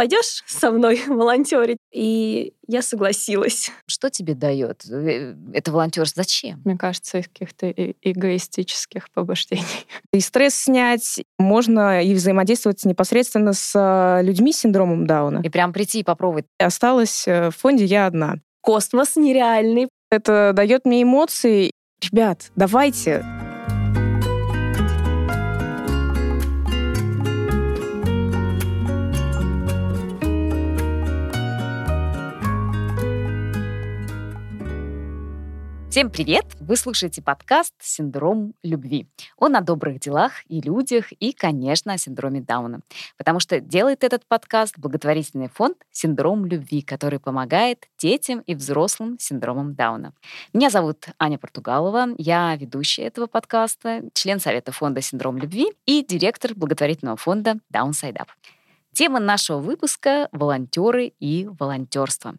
пойдешь со мной волонтерить? И я согласилась. Что тебе дает э, это волонтерство? Зачем? Мне кажется, из каких-то эгоистических побуждений. И стресс снять можно и взаимодействовать непосредственно с э, людьми с синдромом Дауна. И прям прийти и попробовать. Осталась э, в фонде я одна. Космос нереальный. Это дает мне эмоции. Ребят, давайте Всем привет! Вы слушаете подкаст «Синдром любви». Он о добрых делах и людях, и, конечно, о синдроме Дауна. Потому что делает этот подкаст благотворительный фонд «Синдром любви», который помогает детям и взрослым с синдромом Дауна. Меня зовут Аня Португалова, я ведущая этого подкаста, член Совета фонда «Синдром любви» и директор благотворительного фонда Downside Up. Тема нашего выпуска — волонтеры и волонтерство.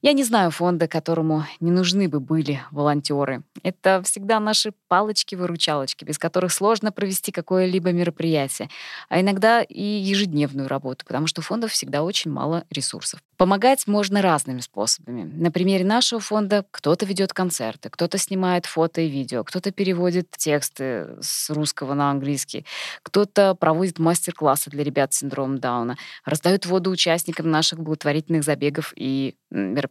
Я не знаю фонда, которому не нужны бы были волонтеры. Это всегда наши палочки-выручалочки, без которых сложно провести какое-либо мероприятие, а иногда и ежедневную работу, потому что у фондов всегда очень мало ресурсов. Помогать можно разными способами. На примере нашего фонда кто-то ведет концерты, кто-то снимает фото и видео, кто-то переводит тексты с русского на английский, кто-то проводит мастер-классы для ребят с синдромом Дауна, раздает воду участникам наших благотворительных забегов и мероприятий.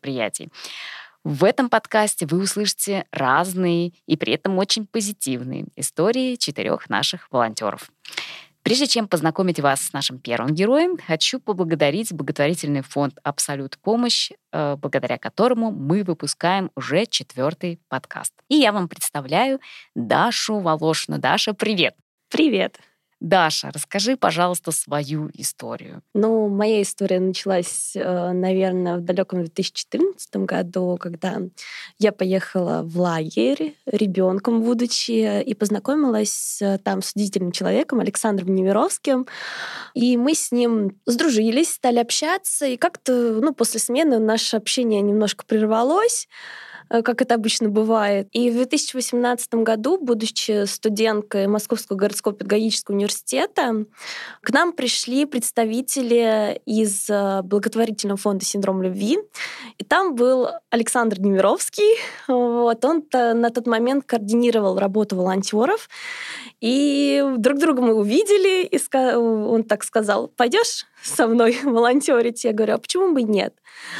В этом подкасте вы услышите разные и при этом очень позитивные истории четырех наших волонтеров. Прежде чем познакомить вас с нашим первым героем, хочу поблагодарить благотворительный фонд «Абсолют помощь», э, благодаря которому мы выпускаем уже четвертый подкаст. И я вам представляю Дашу Волошину. Даша, привет! Привет! Даша, расскажи, пожалуйста, свою историю. Ну, моя история началась, э, наверное, в далеком 2014 году, когда я поехала в лагерь ребенком, будучи, и познакомилась э, там с удивительным человеком Александром Немировским. И мы с ним сдружились, стали общаться, и как-то, ну, после смены наше общение немножко прервалось. Э, как это обычно бывает. И в 2018 году, будучи студенткой Московского городского педагогического университета, к нам пришли представители из э, благотворительного фонда «Синдром любви». И там был Александр Немировский. Вот. Он на тот момент координировал работу волонтеров. И друг друга мы увидели, и он так сказал, пойдешь со мной волонтерить? Я говорю, а почему бы нет?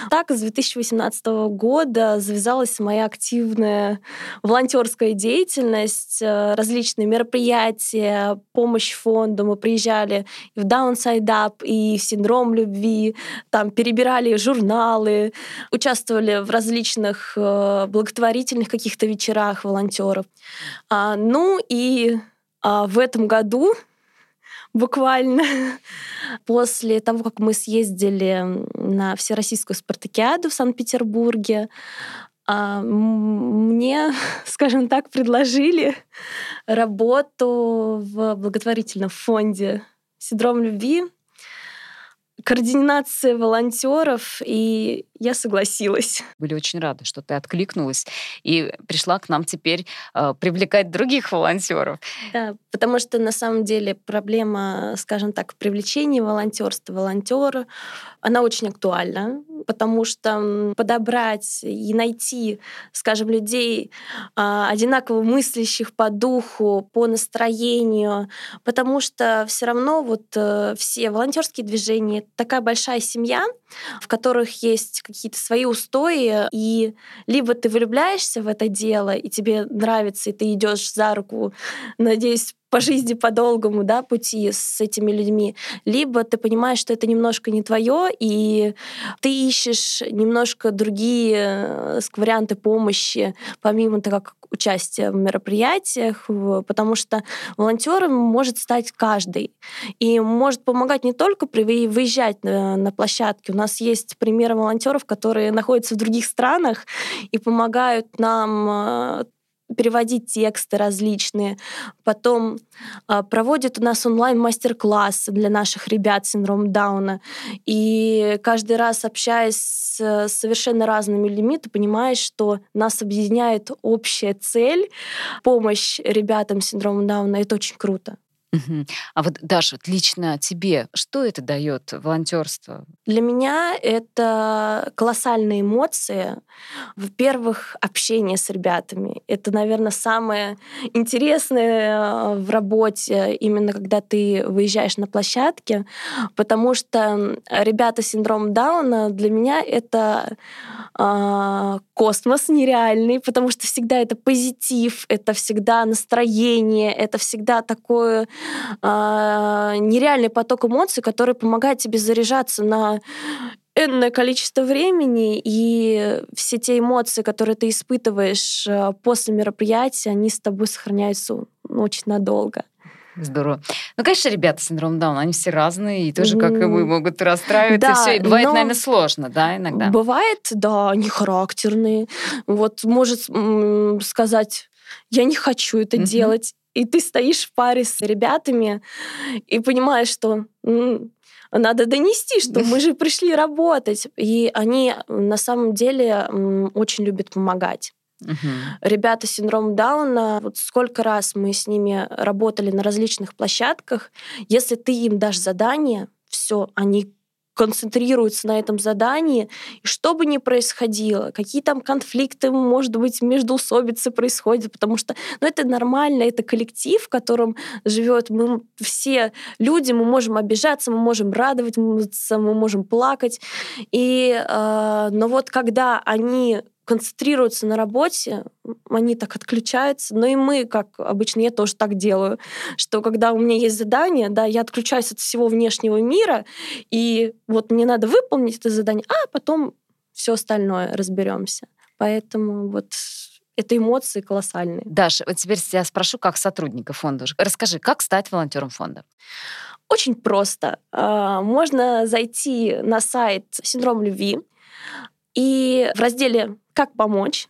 Так, с 2018 года завязалась моя активная волонтерская деятельность, э, различные мероприятия, помощь фонду. Мы приезжали в Downside Up, и в Синдром любви, там перебирали журналы, участвовали в различных э, благотворительных каких-то вечерах волонтеров. А, ну и а, в этом году буквально. После того, как мы съездили на Всероссийскую спартакиаду в Санкт-Петербурге, а, мне, скажем так, предложили работу в благотворительном фонде «Синдром любви», координация волонтеров, и я согласилась. Были очень рады, что ты откликнулась и пришла к нам теперь э, привлекать других волонтеров. Да, потому что на самом деле проблема, скажем так, привлечения волонтерства, волонтера, она очень актуальна, потому что подобрать и найти, скажем, людей э, одинаково мыслящих по духу, по настроению, потому что все равно вот э, все волонтерские движения такая большая семья, в которых есть какие-то свои устои, и либо ты влюбляешься в это дело, и тебе нравится, и ты идешь за руку, надеюсь, по жизни по-долгому, да, пути с этими людьми, либо ты понимаешь, что это немножко не твое, и ты ищешь немножко другие э, варианты помощи, помимо того, как участия в мероприятиях, потому что волонтером может стать каждый. И может помогать не только выезжать на, на площадке. У нас есть примеры волонтеров, которые находятся в других странах и помогают нам э, переводить тексты различные. Потом э, проводят у нас онлайн-мастер-классы для наших ребят с синдромом Дауна. И каждый раз, общаясь с совершенно разными людьми, ты понимаешь, что нас объединяет общая цель — помощь ребятам с синдромом Дауна. Это очень круто. Мгм. А вот, Даша, лично тебе, что это дает волонтерство? Для меня это колоссальные эмоции. Во-первых, общение с ребятами. Это, наверное, самое интересное э, в работе, именно когда ты выезжаешь на площадке, потому что ребята с синдромом Дауна для меня это а, космос нереальный, потому что всегда это позитив, это всегда настроение, это всегда такое а, нереальный поток эмоций, который помогает тебе заряжаться на энное количество времени, и все те эмоции, которые ты испытываешь э, после мероприятия, они с тобой сохраняются очень надолго. Здорово. Ну, конечно, ребята с синдромом Дауна, они все разные, и тоже, как и вы, могут расстраиваться. да, и все. И бывает, но- наверное, сложно, да, иногда. Бывает, да, они характерные. Вот может сказать, я не хочу это Мгм. делать. И ты стоишь в паре с ребятами и понимаешь, что м, надо донести, что мы же пришли работать. И они на самом деле очень любят помогать. Мгм. Ребята с синдромом Дауна, вот сколько раз мы с ними работали на различных площадках, если ты им дашь задание, все, они концентрируются на этом задании, и что бы ни происходило, какие там конфликты, может быть, междоусобицы происходят, потому что ну, это нормально, это коллектив, в котором живет мы все люди, мы можем обижаться, мы можем радоваться, мы можем плакать. И, э, но вот когда они концентрируются на работе, они так отключаются. Но и мы, как обычно, я тоже так делаю, что когда у меня есть задание, да, я отключаюсь от всего внешнего мира, и вот мне надо выполнить это задание, а потом все остальное разберемся. Поэтому вот это эмоции колоссальные. Даша, вот теперь я спрошу, как сотрудника фонда. Расскажи, как стать волонтером фонда? Очень просто. А, Можно зайти на сайт «Синдром любви», и в разделе «Как помочь»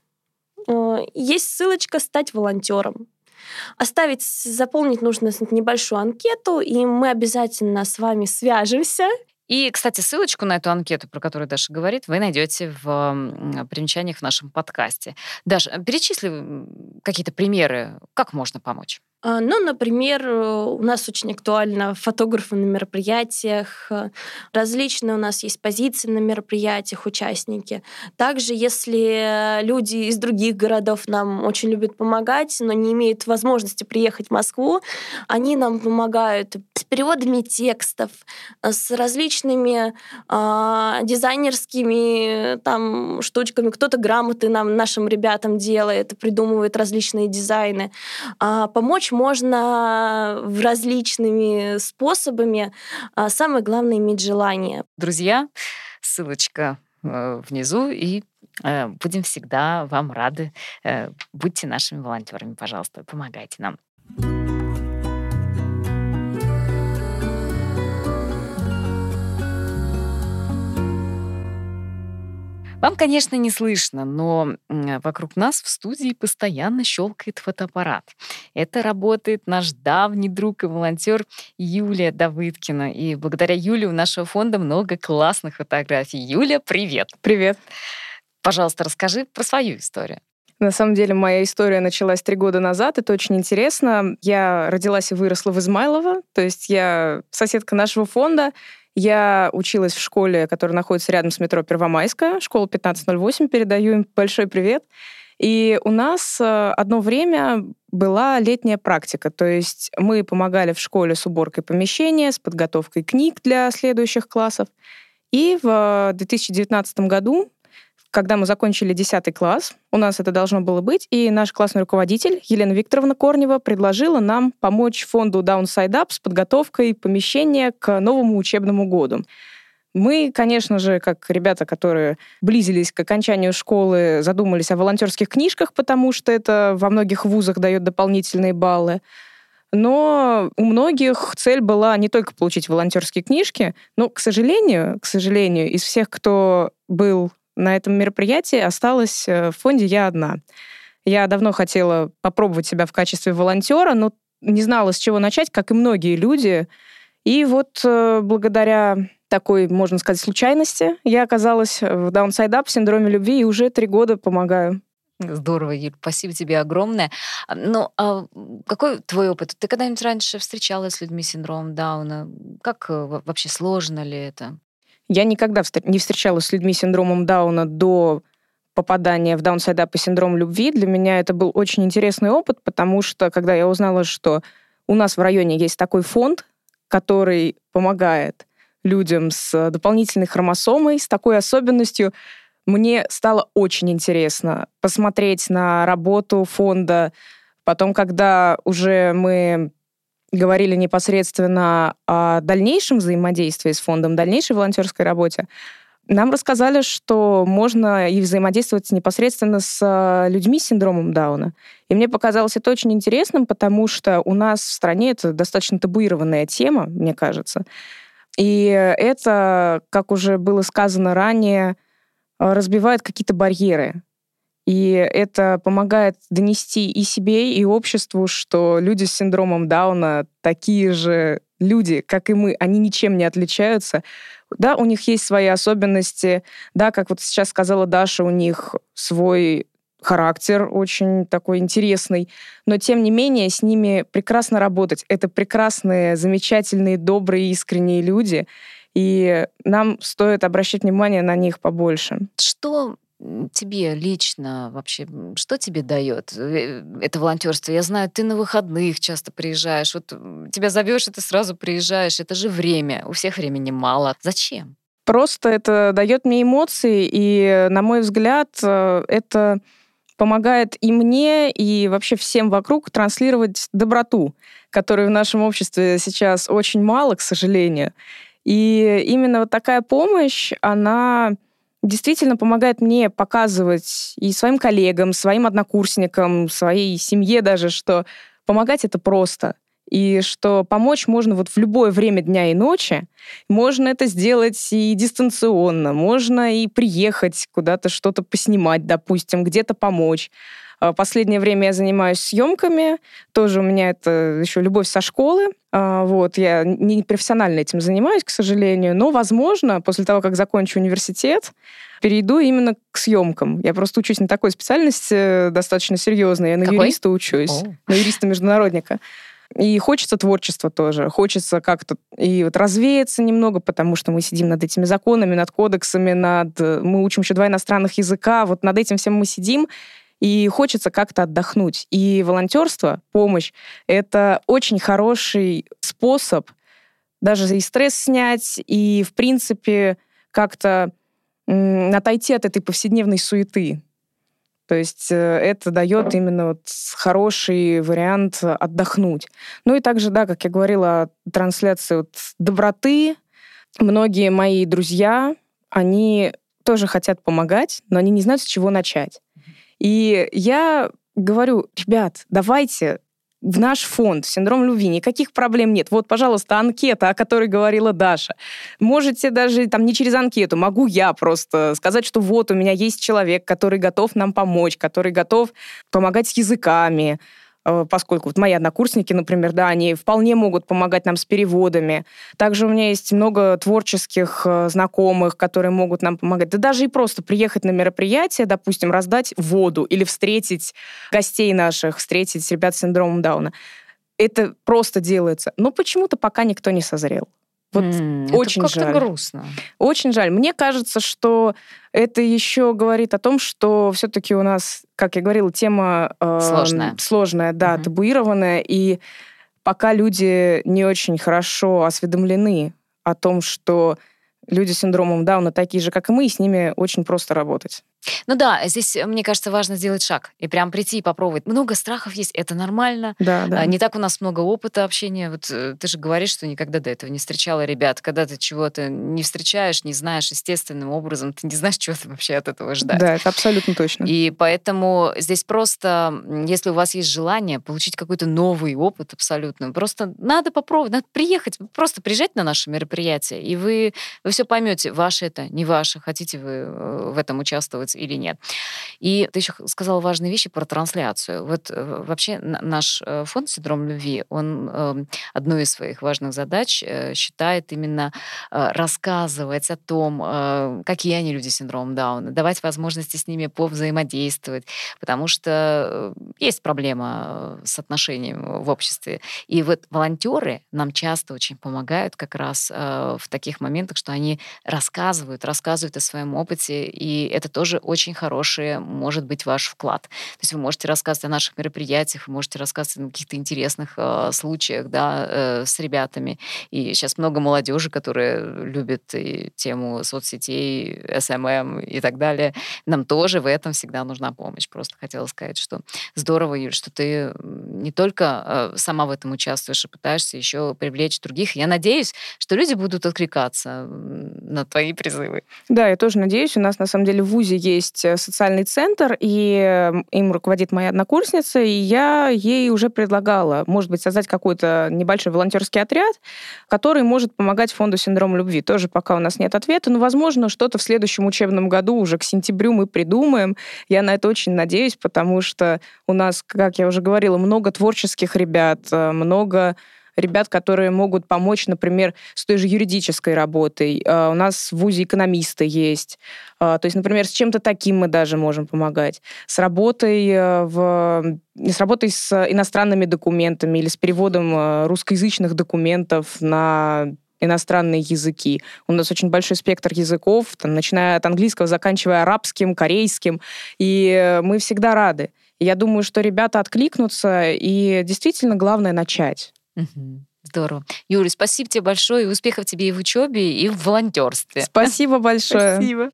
э, есть ссылочка «Стать волонтером». Оставить, заполнить нужно небольшую анкету, и мы обязательно с вами свяжемся. И, кстати, ссылочку на эту анкету, про которую Даша говорит, вы найдете в примечаниях в нашем подкасте. Даша, перечисли какие-то примеры, как можно помочь. А, Ну, например, э, у нас очень актуально фотографы на мероприятиях, э, различные у нас есть позиции на мероприятиях, участники. Также, если люди из других городов нам очень любят помогать, но не имеют возможности приехать в Москву, они нам помогают с переводами текстов, э, с различными а, дизайнерскими э, там штучками. Кто-то грамоты нам, нашим ребятам делает, придумывает различные дизайны. А, помочь можно в различными способами. А, самое главное иметь желание. Друзья, ссылочка э, внизу, и э, будем всегда вам рады. Э, Будьте нашими волонтерами, пожалуйста, помогайте нам. Вам, конечно, не слышно, но вокруг нас в студии постоянно щелкает фотоаппарат. Это работает наш давний друг и волонтер Юлия Давыдкина. И благодаря Юле у нашего фонда много классных фотографий. Юля, привет! Привет. Пожалуйста, расскажи про свою историю. На самом деле, моя история началась три года назад. Это очень интересно. Я родилась и выросла в Измайлово, то есть я соседка нашего фонда. Я училась в школе, которая находится рядом с метро Первомайская, школа 1508, передаю им большой привет. И у нас э, одно время была летняя практика, то есть мы помогали в школе с уборкой помещения, с подготовкой книг для следующих классов. И в 2019 году когда мы закончили 10 класс, у нас это должно было быть, и наш классный руководитель Елена Викторовна Корнева предложила нам помочь фонду Downside Up с подготовкой помещения к новому учебному году. Мы, конечно же, как ребята, которые близились к окончанию школы, задумались о волонтерских книжках, потому что это во многих вузах дает дополнительные баллы. Но у многих цель была не только получить волонтерские книжки, но, к сожалению, к сожалению, из всех, кто был на этом мероприятии, осталась э, в фонде я одна. Я давно хотела попробовать себя в качестве волонтера, но не знала, с чего начать, как и многие люди. И вот э, благодаря такой, можно сказать, случайности я оказалась в Downside Up в синдроме любви и уже три года помогаю. Здорово, Юль, спасибо тебе огромное. Ну, а какой твой опыт? Ты когда-нибудь раньше встречалась с людьми с синдромом Дауна? Как э, вообще сложно ли это? Я никогда не встречалась с людьми с синдромом Дауна до попадания в даунсайда по синдрому любви. Для меня это был очень интересный опыт, потому что когда я узнала, что у нас в районе есть такой фонд, который помогает людям с дополнительной хромосомой, с такой особенностью, мне стало очень интересно посмотреть на работу фонда. Потом, когда уже мы говорили непосредственно о дальнейшем взаимодействии с фондом, дальнейшей волонтерской работе, нам рассказали, что можно и взаимодействовать непосредственно с э, людьми с синдромом Дауна. И мне показалось это очень интересным, потому что у нас в стране это достаточно табуированная тема, мне кажется. И это, как уже было сказано ранее, Э, разбивает какие-то барьеры. И это помогает донести и себе, и обществу, что люди с синдромом Дауна такие же люди, как и мы, они ничем не отличаются. Да, у них есть свои особенности. Да, как вот сейчас сказала Даша, у них свой характер очень такой интересный, но тем не менее с ними прекрасно работать. Это прекрасные, замечательные, добрые, искренние люди, и нам стоит обращать внимание на них побольше. Что тебе лично вообще, что тебе дает э, это волонтерство? Я знаю, ты на выходных часто приезжаешь, вот тебя зовешь, и ты сразу приезжаешь. Это же время, у всех времени мало. Зачем? Просто это дает мне эмоции, и, на мой взгляд, э, это помогает и мне, и вообще всем вокруг транслировать доброту, которой в нашем обществе сейчас очень мало, к сожалению. И именно вот такая помощь, она действительно помогает мне показывать и своим коллегам, своим однокурсникам, своей семье даже, что помогать это просто. И что помочь можно вот в любое время дня и ночи. Можно это сделать и дистанционно, можно и приехать куда-то что-то поснимать, допустим, где-то помочь. А, последнее время я занимаюсь съемками. Тоже у меня это еще любовь со школы. А, вот, я не профессионально этим занимаюсь, к сожалению, но, возможно, после того, как закончу университет, перейду именно к съемкам. Я просто учусь на такой специальности достаточно серьезной. Я на Какой? юриста учусь, О. на юриста-международника. И хочется творчества тоже. Хочется как-то и вот развеяться немного, потому что мы сидим над этими законами, над кодексами, над... Мы учим еще два иностранных языка. Вот над этим всем мы сидим и хочется как-то отдохнуть. И волонтерство, помощь — это очень хороший способ даже и стресс снять, и, в принципе, как-то отойти от этой повседневной суеты. То есть э, это дает именно вот хороший вариант отдохнуть. Ну и также, да, как я говорила, трансляции вот доброты. Многие мои друзья, они тоже хотят помогать, но они не знают, с чего начать. И я говорю, ребят, давайте в наш фонд «Синдром любви» никаких проблем нет. Вот, пожалуйста, анкета, о которой говорила Даша. Можете даже там не через анкету, могу я просто сказать, что вот у меня есть человек, который готов нам помочь, который готов помогать с языками, поскольку вот мои однокурсники, например, да, они вполне могут помогать нам с переводами. Также у меня есть много творческих э, знакомых, которые могут нам помогать. Да даже и просто приехать на мероприятие, допустим, раздать воду или встретить гостей наших, встретить ребят с синдромом Дауна. Это просто делается. Но почему-то пока никто не созрел. Вот mm, очень это как-то грустно. Очень жаль. Мне кажется, что это еще говорит о том, что все-таки у нас, как я говорила, тема э, сложная, сложная, да, mm-hmm. табуированная, и пока люди не очень хорошо осведомлены о том, что люди с синдромом Дауна такие же, как и мы, и с ними очень просто работать. Ну да, здесь, э, мне кажется, важно сделать шаг и прям прийти и попробовать. Много страхов есть, это нормально. Да, да. Не так у нас много опыта общения. Вот э, ты же говоришь, что никогда до этого не встречала ребят. Когда ты чего-то не встречаешь, не знаешь естественным образом, ты не знаешь, чего ты вообще от этого ждать. Да, это абсолютно точно. И поэтому здесь просто, если у вас есть желание получить какой-то новый опыт абсолютно, просто надо попробовать, надо приехать, просто приезжать на наше мероприятие, и вы, вы все поймете, ваше это, не ваше, хотите вы э, в этом участвовать или нет. И ты еще сказала важные вещи про трансляцию. Вот э, вообще наш э, фонд «Синдром любви», он эм, одной из своих важных задач э, считает именно рассказывать о том, какие они люди с синдромом Дауна, давать возможности с ними повзаимодействовать, потому что есть проблема с отношением в обществе. И вот волонтеры нам часто очень помогают как раз в таких моментах, что они рассказывают, рассказывают о своем опыте, и это тоже очень хороший, может быть, ваш вклад. То есть вы можете рассказывать о наших мероприятиях, вы можете рассказывать о каких-то интересных э, случаях, да, э, с ребятами. И сейчас много молодежи, которые любят и тему соцсетей, SMM и так далее. Нам тоже в этом всегда нужна помощь. Просто хотела сказать, что здорово, Юль, что ты не только э, сама в этом участвуешь и пытаешься еще привлечь других. Я надеюсь, что люди будут откликаться на твои призывы. Да, я тоже надеюсь. У нас, на самом деле, в ВУЗе есть э, социальный центр, и им руководит моя однокурсница, и я ей уже предлагала, может быть, создать какой-то небольшой волонтерский отряд, который может помогать фонду синдром любви. Тоже пока у нас нет ответа, но, возможно, что-то в следующем учебном году, уже к сентябрю мы придумаем. Я на это очень надеюсь, потому что у нас, как я уже говорила, много творческих ребят, э, много ребят, которые могут помочь, например, с той же юридической работой. А, у нас в ВУЗе экономисты есть. А, то есть, например, с чем-то таким мы даже можем помогать. С работой э, в с работой с иностранными документами или с переводом э, русскоязычных документов на иностранные языки. У нас очень большой спектр языков, там, начиная от английского, заканчивая арабским, корейским, и э, мы всегда рады. Я думаю, что ребята откликнутся, и действительно главное начать. Здорово. Юрий, спасибо тебе большое, и успехов тебе и в учебе, и в волонтерстве. Спасибо большое. Спасибо.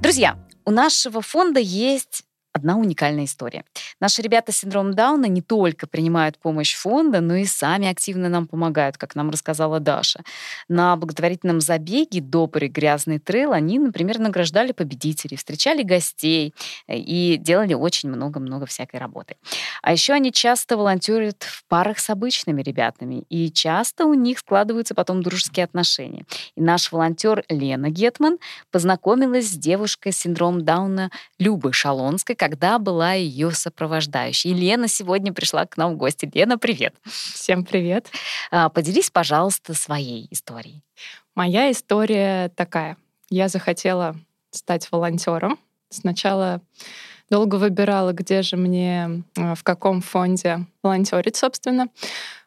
Друзья, у нашего фонда есть одна уникальная история. Наши ребята с синдромом Дауна не только принимают помощь фонда, но и сами активно нам помогают, как нам рассказала Даша. На благотворительном забеге «Добрый грязный трейл» они, например, награждали победителей, встречали гостей э, и делали очень много-много всякой работы. А еще они часто волонтерят в парах с обычными ребятами, и часто у них складываются потом дружеские отношения. И наш волонтер Лена Гетман познакомилась с девушкой с синдромом Дауна Любой Шалонской, когда была ее сопровождающей. И Лена сегодня пришла к нам в гости. Лена, привет. Всем привет. А, поделись, пожалуйста, своей историей. Моя история такая. Я захотела стать волонтером. Сначала долго выбирала, где же мне, а, в каком фонде волонтерить, собственно.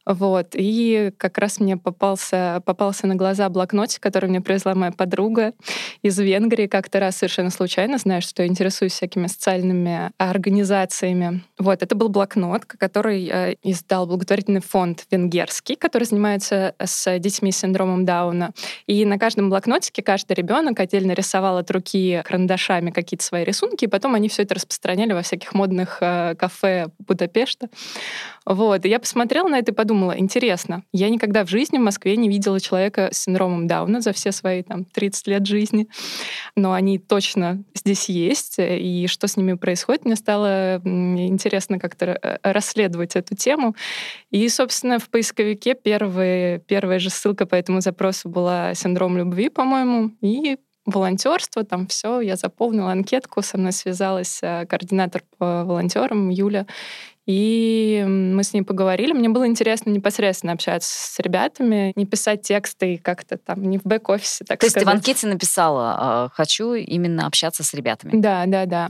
Вот. И как раз мне попался, попался на глаза блокнотик, который мне привезла моя подруга из Венгрии как-то раз совершенно случайно, знаешь, что я интересуюсь всякими социальными организациями. Вот, это был блокнот, который э, издал благотворительный фонд венгерский, который занимается с детьми с синдромом Дауна. И на каждом блокнотике каждый ребенок отдельно рисовал от руки карандашами какие-то свои рисунки, и потом они все это распространяли во всяких модных э, кафе Будапешта. Вот. И я посмотрела на это и подумала, интересно, я никогда в жизни в Москве не видела человека с синдромом Дауна за все свои там 30 лет жизни, но они точно здесь есть, и что с ними происходит, мне стало интересно как-то э, расследовать эту тему. И, собственно, в поисковике первые, первая же ссылка по этому запросу была «Синдром любви», по-моему, и волонтерство, там все, я заполнила анкетку, со мной связалась э, координатор по волонтерам Юля, и мы с ней поговорили. Мне было интересно непосредственно общаться с ребятами, не писать тексты как-то там, не в бэк-офисе, так То сказать. есть ты в анкете написала, «А, хочу именно общаться с ребятами? Да, да, да.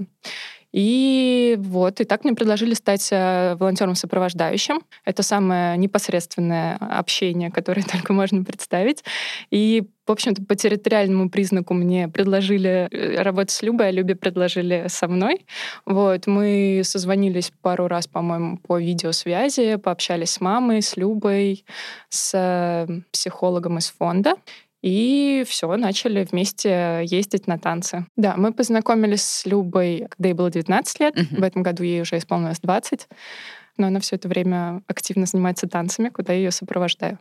И вот, и так мне предложили стать э, волонтером-сопровождающим. Это самое непосредственное общение, которое только можно представить. И, в общем-то, по территориальному признаку мне предложили э, работать с Любой, а Любе предложили со мной. Вот, мы созвонились пару раз, по-моему, по видеосвязи, пообщались с мамой, с Любой, с э, психологом из фонда. И все, начали вместе ездить на танцы. Да, мы познакомились с Любой, когда ей было 19 лет. Uh-huh. В этом году ей уже исполнилось 20. Но она все это время активно занимается танцами, куда я ее сопровождаю.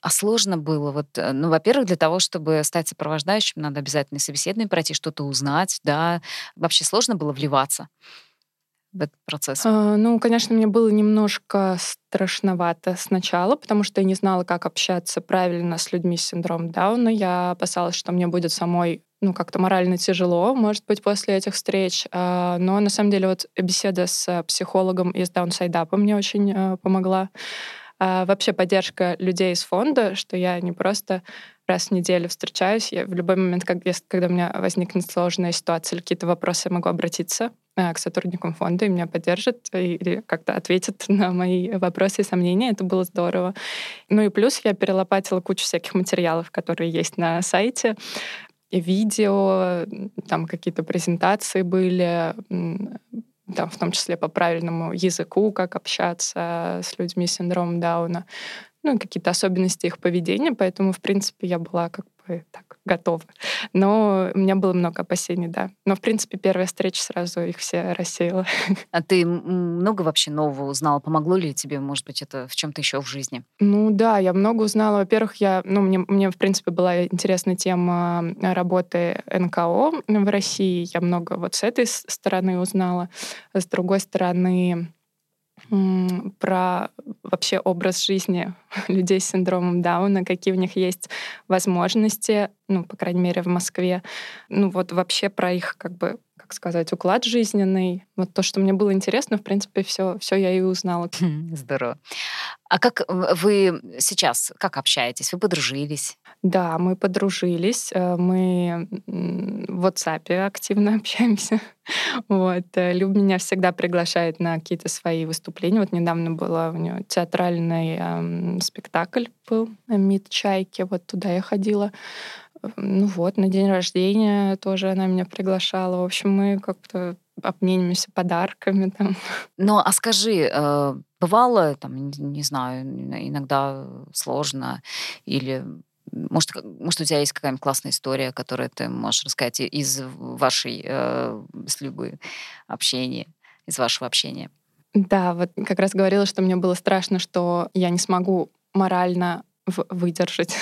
А сложно было, вот, э, ну, во-первых, для того, чтобы стать сопровождающим, надо обязательно собеседование пройти, что-то узнать, да. Вообще сложно было вливаться? В этот процесс? А, ну, конечно, мне было немножко страшновато сначала, потому что я не знала, как общаться правильно с людьми с синдромом Дауна. Я опасалась, что мне будет самой ну, как-то морально тяжело, может быть, после этих встреч. А, но на самом деле вот беседа с психологом из Up мне очень э, помогла. А вообще поддержка людей из фонда, что я не просто раз в неделю встречаюсь. Я в любой момент, когда у меня возникнет сложная ситуация или какие-то вопросы, я могу обратиться к сотрудникам фонда, и меня поддержат или как-то ответят на мои вопросы и сомнения. Это было здорово. Ну и плюс я перелопатила кучу всяких материалов, которые есть на сайте видео, там какие-то презентации были, там, в том числе по правильному языку, как общаться с людьми с синдромом Дауна, ну, какие-то особенности их поведения, поэтому, в принципе, я была как бы так готова. Но у меня было много опасений, да. Но, в принципе, первая встреча сразу их все рассеяла. А ты много вообще нового узнала? Помогло ли тебе, может быть, это в чем-то еще в жизни? Ну да, я много узнала. Во-первых, я, ну, мне, мне, в принципе, была интересна тема работы НКО в России. Я много вот с этой стороны узнала. С другой стороны, про вообще образ жизни людей с синдромом Дауна, какие у них есть возможности, ну, по крайней мере, в Москве. Ну, вот вообще про их, как бы, как сказать, уклад жизненный. Вот то, что мне было интересно, в принципе, все, все я и узнала. Здорово. А как вы сейчас, как общаетесь? Вы подружились? Да, мы подружились. Э, мы в WhatsApp активно общаемся. Вот. Э, Люб меня всегда приглашает на какие-то свои выступления. Вот недавно было у нее театральный эм, спектакль был «Мид Чайки». Вот туда я ходила. Ну вот, на день рождения тоже она меня приглашала. В общем, мы как-то обменимся подарками там. Ну, а скажи, э, бывало, там, не знаю, иногда сложно или может, может, у тебя есть какая-нибудь классная история, которую ты можешь рассказать из вашей э, с Любой общения, из вашего общения? Да, вот как раз говорила, что мне было страшно, что я не смогу морально выдержать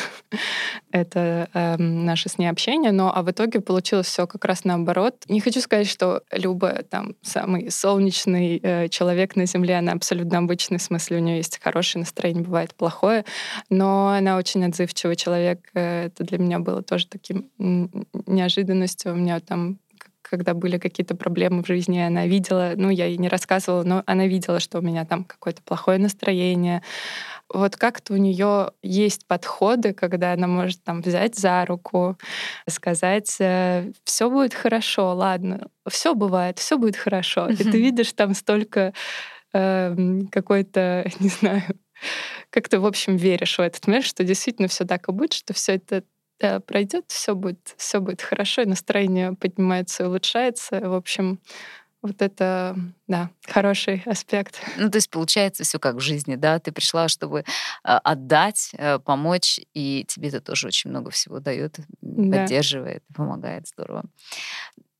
это э, наше с ней общение, но а в итоге получилось все как раз наоборот. Не хочу сказать, что Люба там самый солнечный э, человек на Земле, она абсолютно обычный, в смысле у нее есть хорошее настроение, бывает плохое, но она очень отзывчивый человек. Э, это для меня было тоже таким неожиданностью. У меня там когда были какие-то проблемы в жизни, она видела, ну, я ей не рассказывала, но она видела, что у меня там какое-то плохое настроение, вот как-то у нее есть подходы, когда она может там взять за руку, сказать, э, все будет хорошо, ладно, все бывает, все будет хорошо. И ты видишь там столько э, какой-то, не знаю, как ты, в общем, веришь в этот мир, что действительно все так и будет, что все это пройдет, все будет, все будет хорошо, и настроение поднимается и улучшается. В общем, вот это, да, хороший аспект. Ну, то есть получается все как в жизни, да? Ты пришла, чтобы а, отдать, э, помочь, и тебе это тоже очень много всего дает, да. поддерживает, помогает, здорово.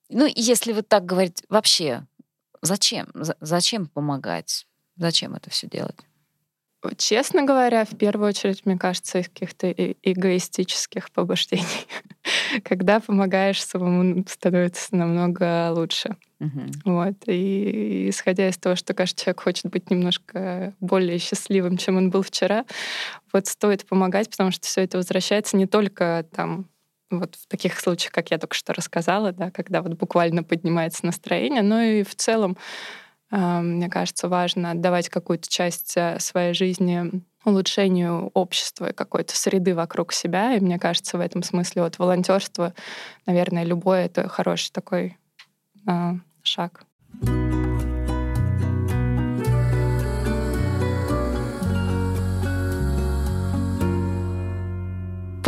Ну, и если вот так говорить, вообще, зачем? Зачем помогать? Зачем это все делать? Честно говоря, в первую очередь, мне кажется, из каких-то эгоистических побуждений. Когда помогаешь самому, становится намного лучше. Uh-huh. Вот. И исходя из того, что каждый человек хочет быть немножко более счастливым, чем он был вчера, вот стоит помогать, потому что все это возвращается не только там вот в таких случаях, как я только что рассказала, да, когда вот буквально поднимается настроение, но и в целом мне кажется, важно отдавать какую-то часть э, своей жизни улучшению общества и какой-то среды вокруг себя. И мне кажется, в этом смысле вот волонтерство, наверное, любое это хороший такой э, шаг.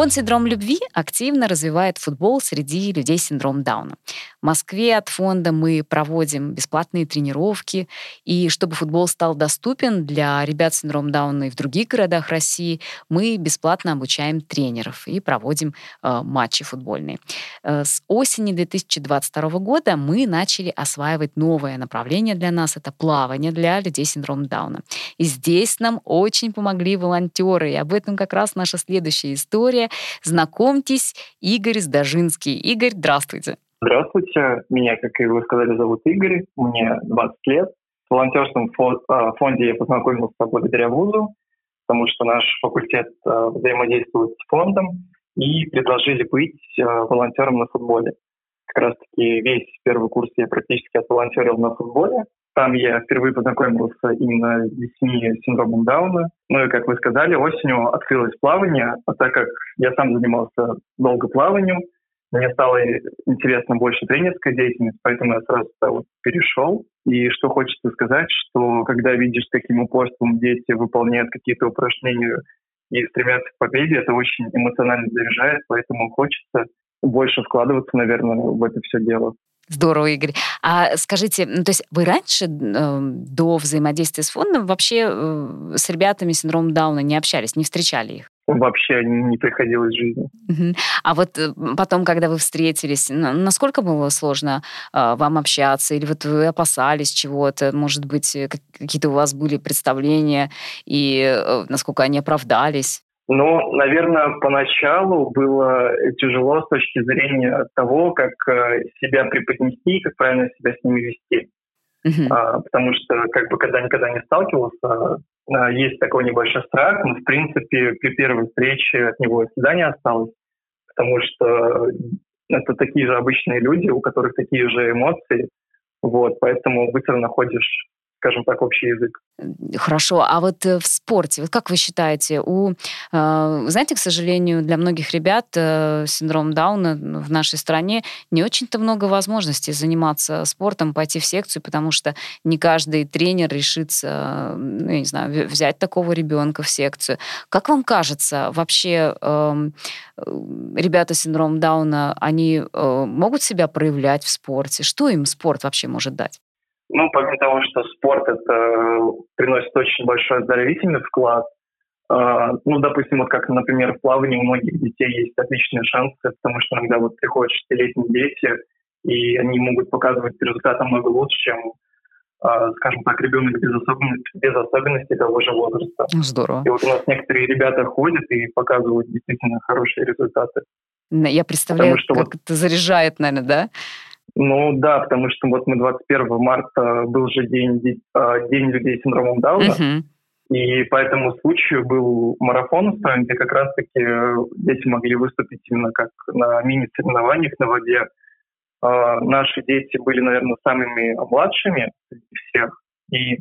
Фонд «Синдром любви» активно развивает футбол среди людей с синдромом Дауна. В Москве от фонда мы проводим бесплатные тренировки, и чтобы футбол стал доступен для ребят с синдромом Дауна и в других городах России, мы бесплатно обучаем тренеров и проводим э, матчи футбольные. Э, с осени 2022 года мы начали осваивать новое направление для нас, это плавание для людей с синдромом Дауна. И здесь нам очень помогли волонтеры, и об этом как раз наша следующая история. Знакомьтесь, Игорь Сдажинский. Игорь, здравствуйте. Здравствуйте, меня, как и вы сказали, зовут Игорь, мне 20 лет. В волонтерском а, фонде я познакомился благодаря вузу, потому что наш факультет а, взаимодействует с фондом и предложили быть а, волонтером на футболе. Как раз-таки весь первый курс я практически отволонтерил на футболе. Там я впервые познакомился именно с детьми с синдромом Дауна. Ну и, как вы сказали, осенью открылось плавание, а так как я сам занимался долго плаванием, мне стало интересно больше тренерская деятельность, поэтому я сразу вот перешел. И что хочется сказать, что когда видишь, каким упорством дети выполняют какие-то упражнения и стремятся к победе, это очень эмоционально заряжает, поэтому хочется больше вкладываться, наверное, в это все дело. Здорово, Игорь. А скажите, ну, то есть вы раньше, э, до взаимодействия с фондом, вообще э, с ребятами с синдромом Дауна не общались, не встречали их? Вообще не приходилось в жизни. Uh-huh. А вот э, потом, когда вы встретились, насколько было сложно э, вам общаться? Или вот вы опасались чего-то? Может быть, э, какие-то у вас были представления, и э, насколько они оправдались? Ну, наверное, поначалу было тяжело с точки зрения того, как э, себя преподнести, как правильно себя с ними вести. Uh-huh. А, потому что, как бы, когда никогда не сталкивался, а, есть такой небольшой страх, но, в принципе, при первой встрече от него всегда не осталось, потому что это такие же обычные люди, у которых такие же эмоции, вот, поэтому быстро находишь скажем так, общий язык. Хорошо. А вот э, в спорте, вот как вы считаете, у, э, знаете, к сожалению, для многих ребят э, синдром Дауна в нашей стране не очень-то много возможностей заниматься спортом, пойти в секцию, потому что не каждый тренер решится, ну, я не знаю, взять такого ребенка в секцию. Как вам кажется, вообще эм, ребята с синдромом Дауна, они могут себя проявлять в спорте? Что им спорт вообще может дать? Ну, помимо того, что спорт это э, приносит очень большой оздоровительный вклад, Uh, ну, допустим, вот как, например, в плавании у многих детей есть отличные шансы, потому что иногда вот приходят шестилетние дети, и они могут показывать результаты намного лучше, чем, uh, скажем так, ребенок без особенностей, без особенностей того же возраста. Здорово. И вот у нас некоторые ребята ходят и показывают действительно хорошие результаты. Я представляю, что как вот... это заряжает, наверное, да? Ну да, потому что вот мы 21 марта был же день, а, день людей с синдромом Дауна, uh-huh. и по этому случаю был марафон устроен, где как раз-таки э, дети могли выступить именно как на мини-соревнованиях на воде. Uh, наши дети были, наверное, самыми младшими всех, и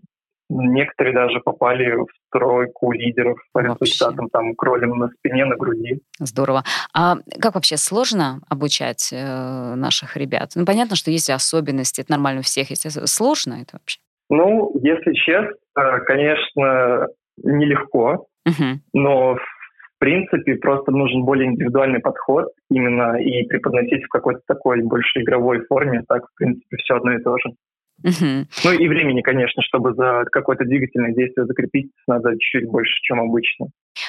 Некоторые даже попали в тройку лидеров по результатам, там, кролем на спине, на груди. Здорово. А как вообще сложно обучать э, наших ребят? Ну, понятно, что есть особенности, это нормально у всех есть. Сложно это вообще? Ну, если честно, конечно, нелегко, угу. но в принципе просто нужен более индивидуальный подход именно и преподносить в какой-то такой больше игровой форме, так, в принципе, все одно и то же. Угу. Ну и времени, конечно, чтобы за какое-то двигательное действие закрепить, надо чуть-чуть больше, чем обычно.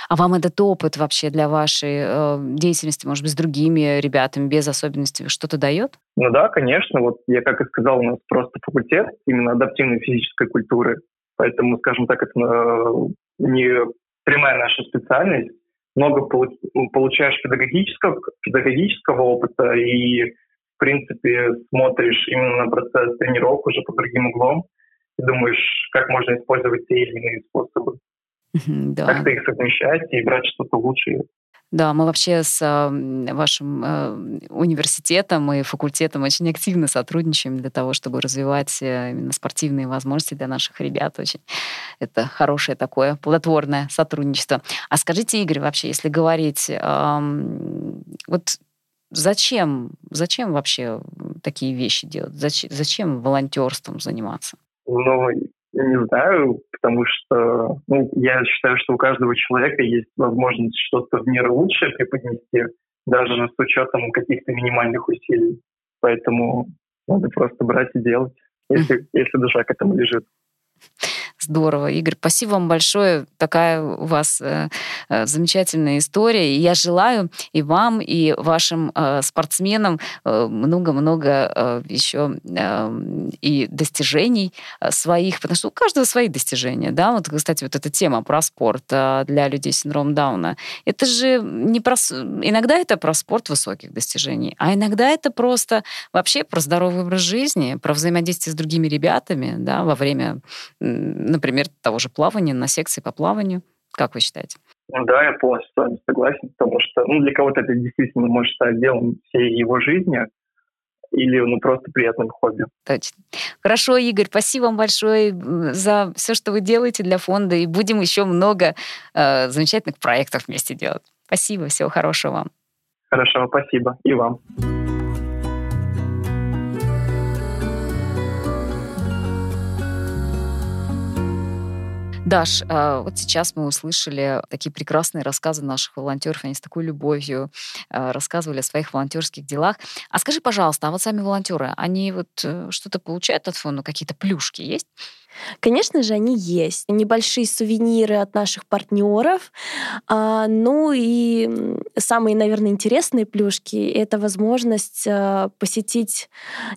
А вам этот опыт вообще для вашей э, деятельности, может быть, с другими ребятами без особенностей что-то дает? Ну да, конечно. Вот я, как и сказал, у нас просто факультет именно адаптивной физической культуры. Поэтому, скажем так, это э, не прямая наша специальность. Много получаешь педагогического, педагогического опыта и принципе, смотришь именно на процесс тренировок уже по другим углом и думаешь, как можно использовать те или иные способы. Да. Как-то их совмещать и брать что-то лучшее. Да, мы вообще с э, вашим э, университетом и факультетом очень активно сотрудничаем для того, чтобы развивать э, именно спортивные возможности для наших ребят. Очень это хорошее такое плодотворное сотрудничество. А скажите, Игорь, вообще, если говорить, вот Зачем, зачем вообще такие вещи делать? Зачем, зачем волонтерством заниматься? Ну, не знаю, потому что ну, я считаю, что у каждого человека есть возможность что-то в мир лучшее преподнести, даже с учетом каких-то минимальных усилий. Поэтому надо просто брать и делать, если, если душа к этому лежит. Здорово. Игорь, спасибо вам большое. Такая у вас э, э, замечательная история. И я желаю и вам, и вашим э, спортсменам много-много еще э, и достижений своих, потому что у каждого свои достижения. Да? Вот, кстати, вот эта тема про спорт для людей с синдромом Дауна. Это же не про... Иногда это про спорт высоких достижений, а иногда это просто вообще про здоровый образ жизни, про взаимодействие с другими ребятами да, во время например, того же плавания, на секции по плаванию. Как вы считаете? Да, я полностью с вами согласен, потому что ну, для кого-то это действительно может стать делом всей его жизни, или ну, просто приятным хобби. Точно. Хорошо, Игорь, спасибо вам большое за все, что вы делаете для фонда, и будем еще много э, замечательных проектов вместе делать. Спасибо, всего хорошего вам. Хорошо, спасибо. И вам. Даш, а, вот сейчас мы услышали такие прекрасные рассказы наших волонтеров. Они с такой любовью а, рассказывали о своих волонтерских делах. А скажи, пожалуйста, а вот сами волонтеры, они вот э, что-то получают от фонда, какие-то плюшки есть? Конечно же, они есть. Небольшие сувениры от наших партнеров. А, ну и самые, наверное, интересные плюшки — это возможность а, посетить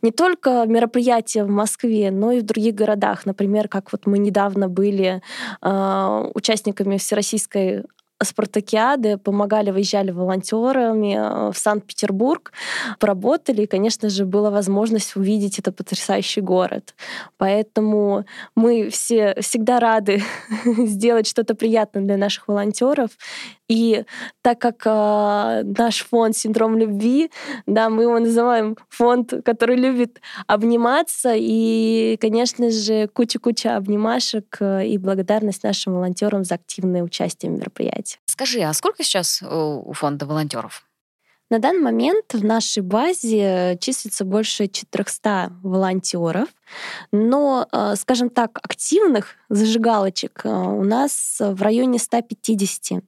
не только мероприятия в Москве, но и в других городах. Например, как вот мы недавно были а, участниками Всероссийской спартакиады, помогали, выезжали волонтерами э, в Санкт-Петербург, поработали, и, конечно же, была возможность увидеть этот потрясающий город. Поэтому мы все всегда рады сделать что-то приятное для наших волонтеров. И так как э, наш фонд «Синдром любви», да, мы его называем фонд, который любит обниматься, и, конечно же, куча-куча обнимашек э, и благодарность нашим волонтерам за активное участие в мероприятии. Скажи, а сколько сейчас у фонда волонтеров? На данный момент в нашей базе числится больше 400 волонтеров, но, э, скажем так, активных зажигалочек э, у нас в районе 150.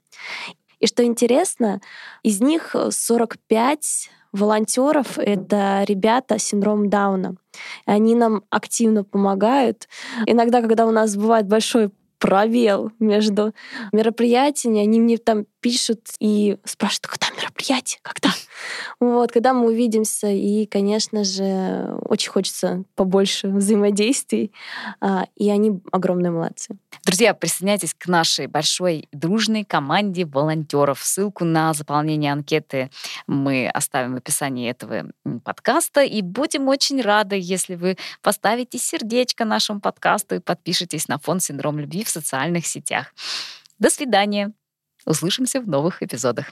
И что интересно, из них 45 волонтеров — это ребята с синдромом Дауна. Они нам активно помогают. Иногда, когда у нас бывает большой пробел между мероприятиями, они мне там пишут и спрашивают, когда мероприятие, когда? Вот, когда мы увидимся, и, конечно же, очень хочется побольше взаимодействий, а, и они огромные молодцы. Друзья, присоединяйтесь к нашей большой дружной команде волонтеров. Ссылку на заполнение анкеты мы оставим в описании этого подкаста, и будем очень рады, если вы поставите сердечко нашему подкасту и подпишитесь на фонд «Синдром любви» в социальных сетях. До свидания! Услышимся в новых эпизодах.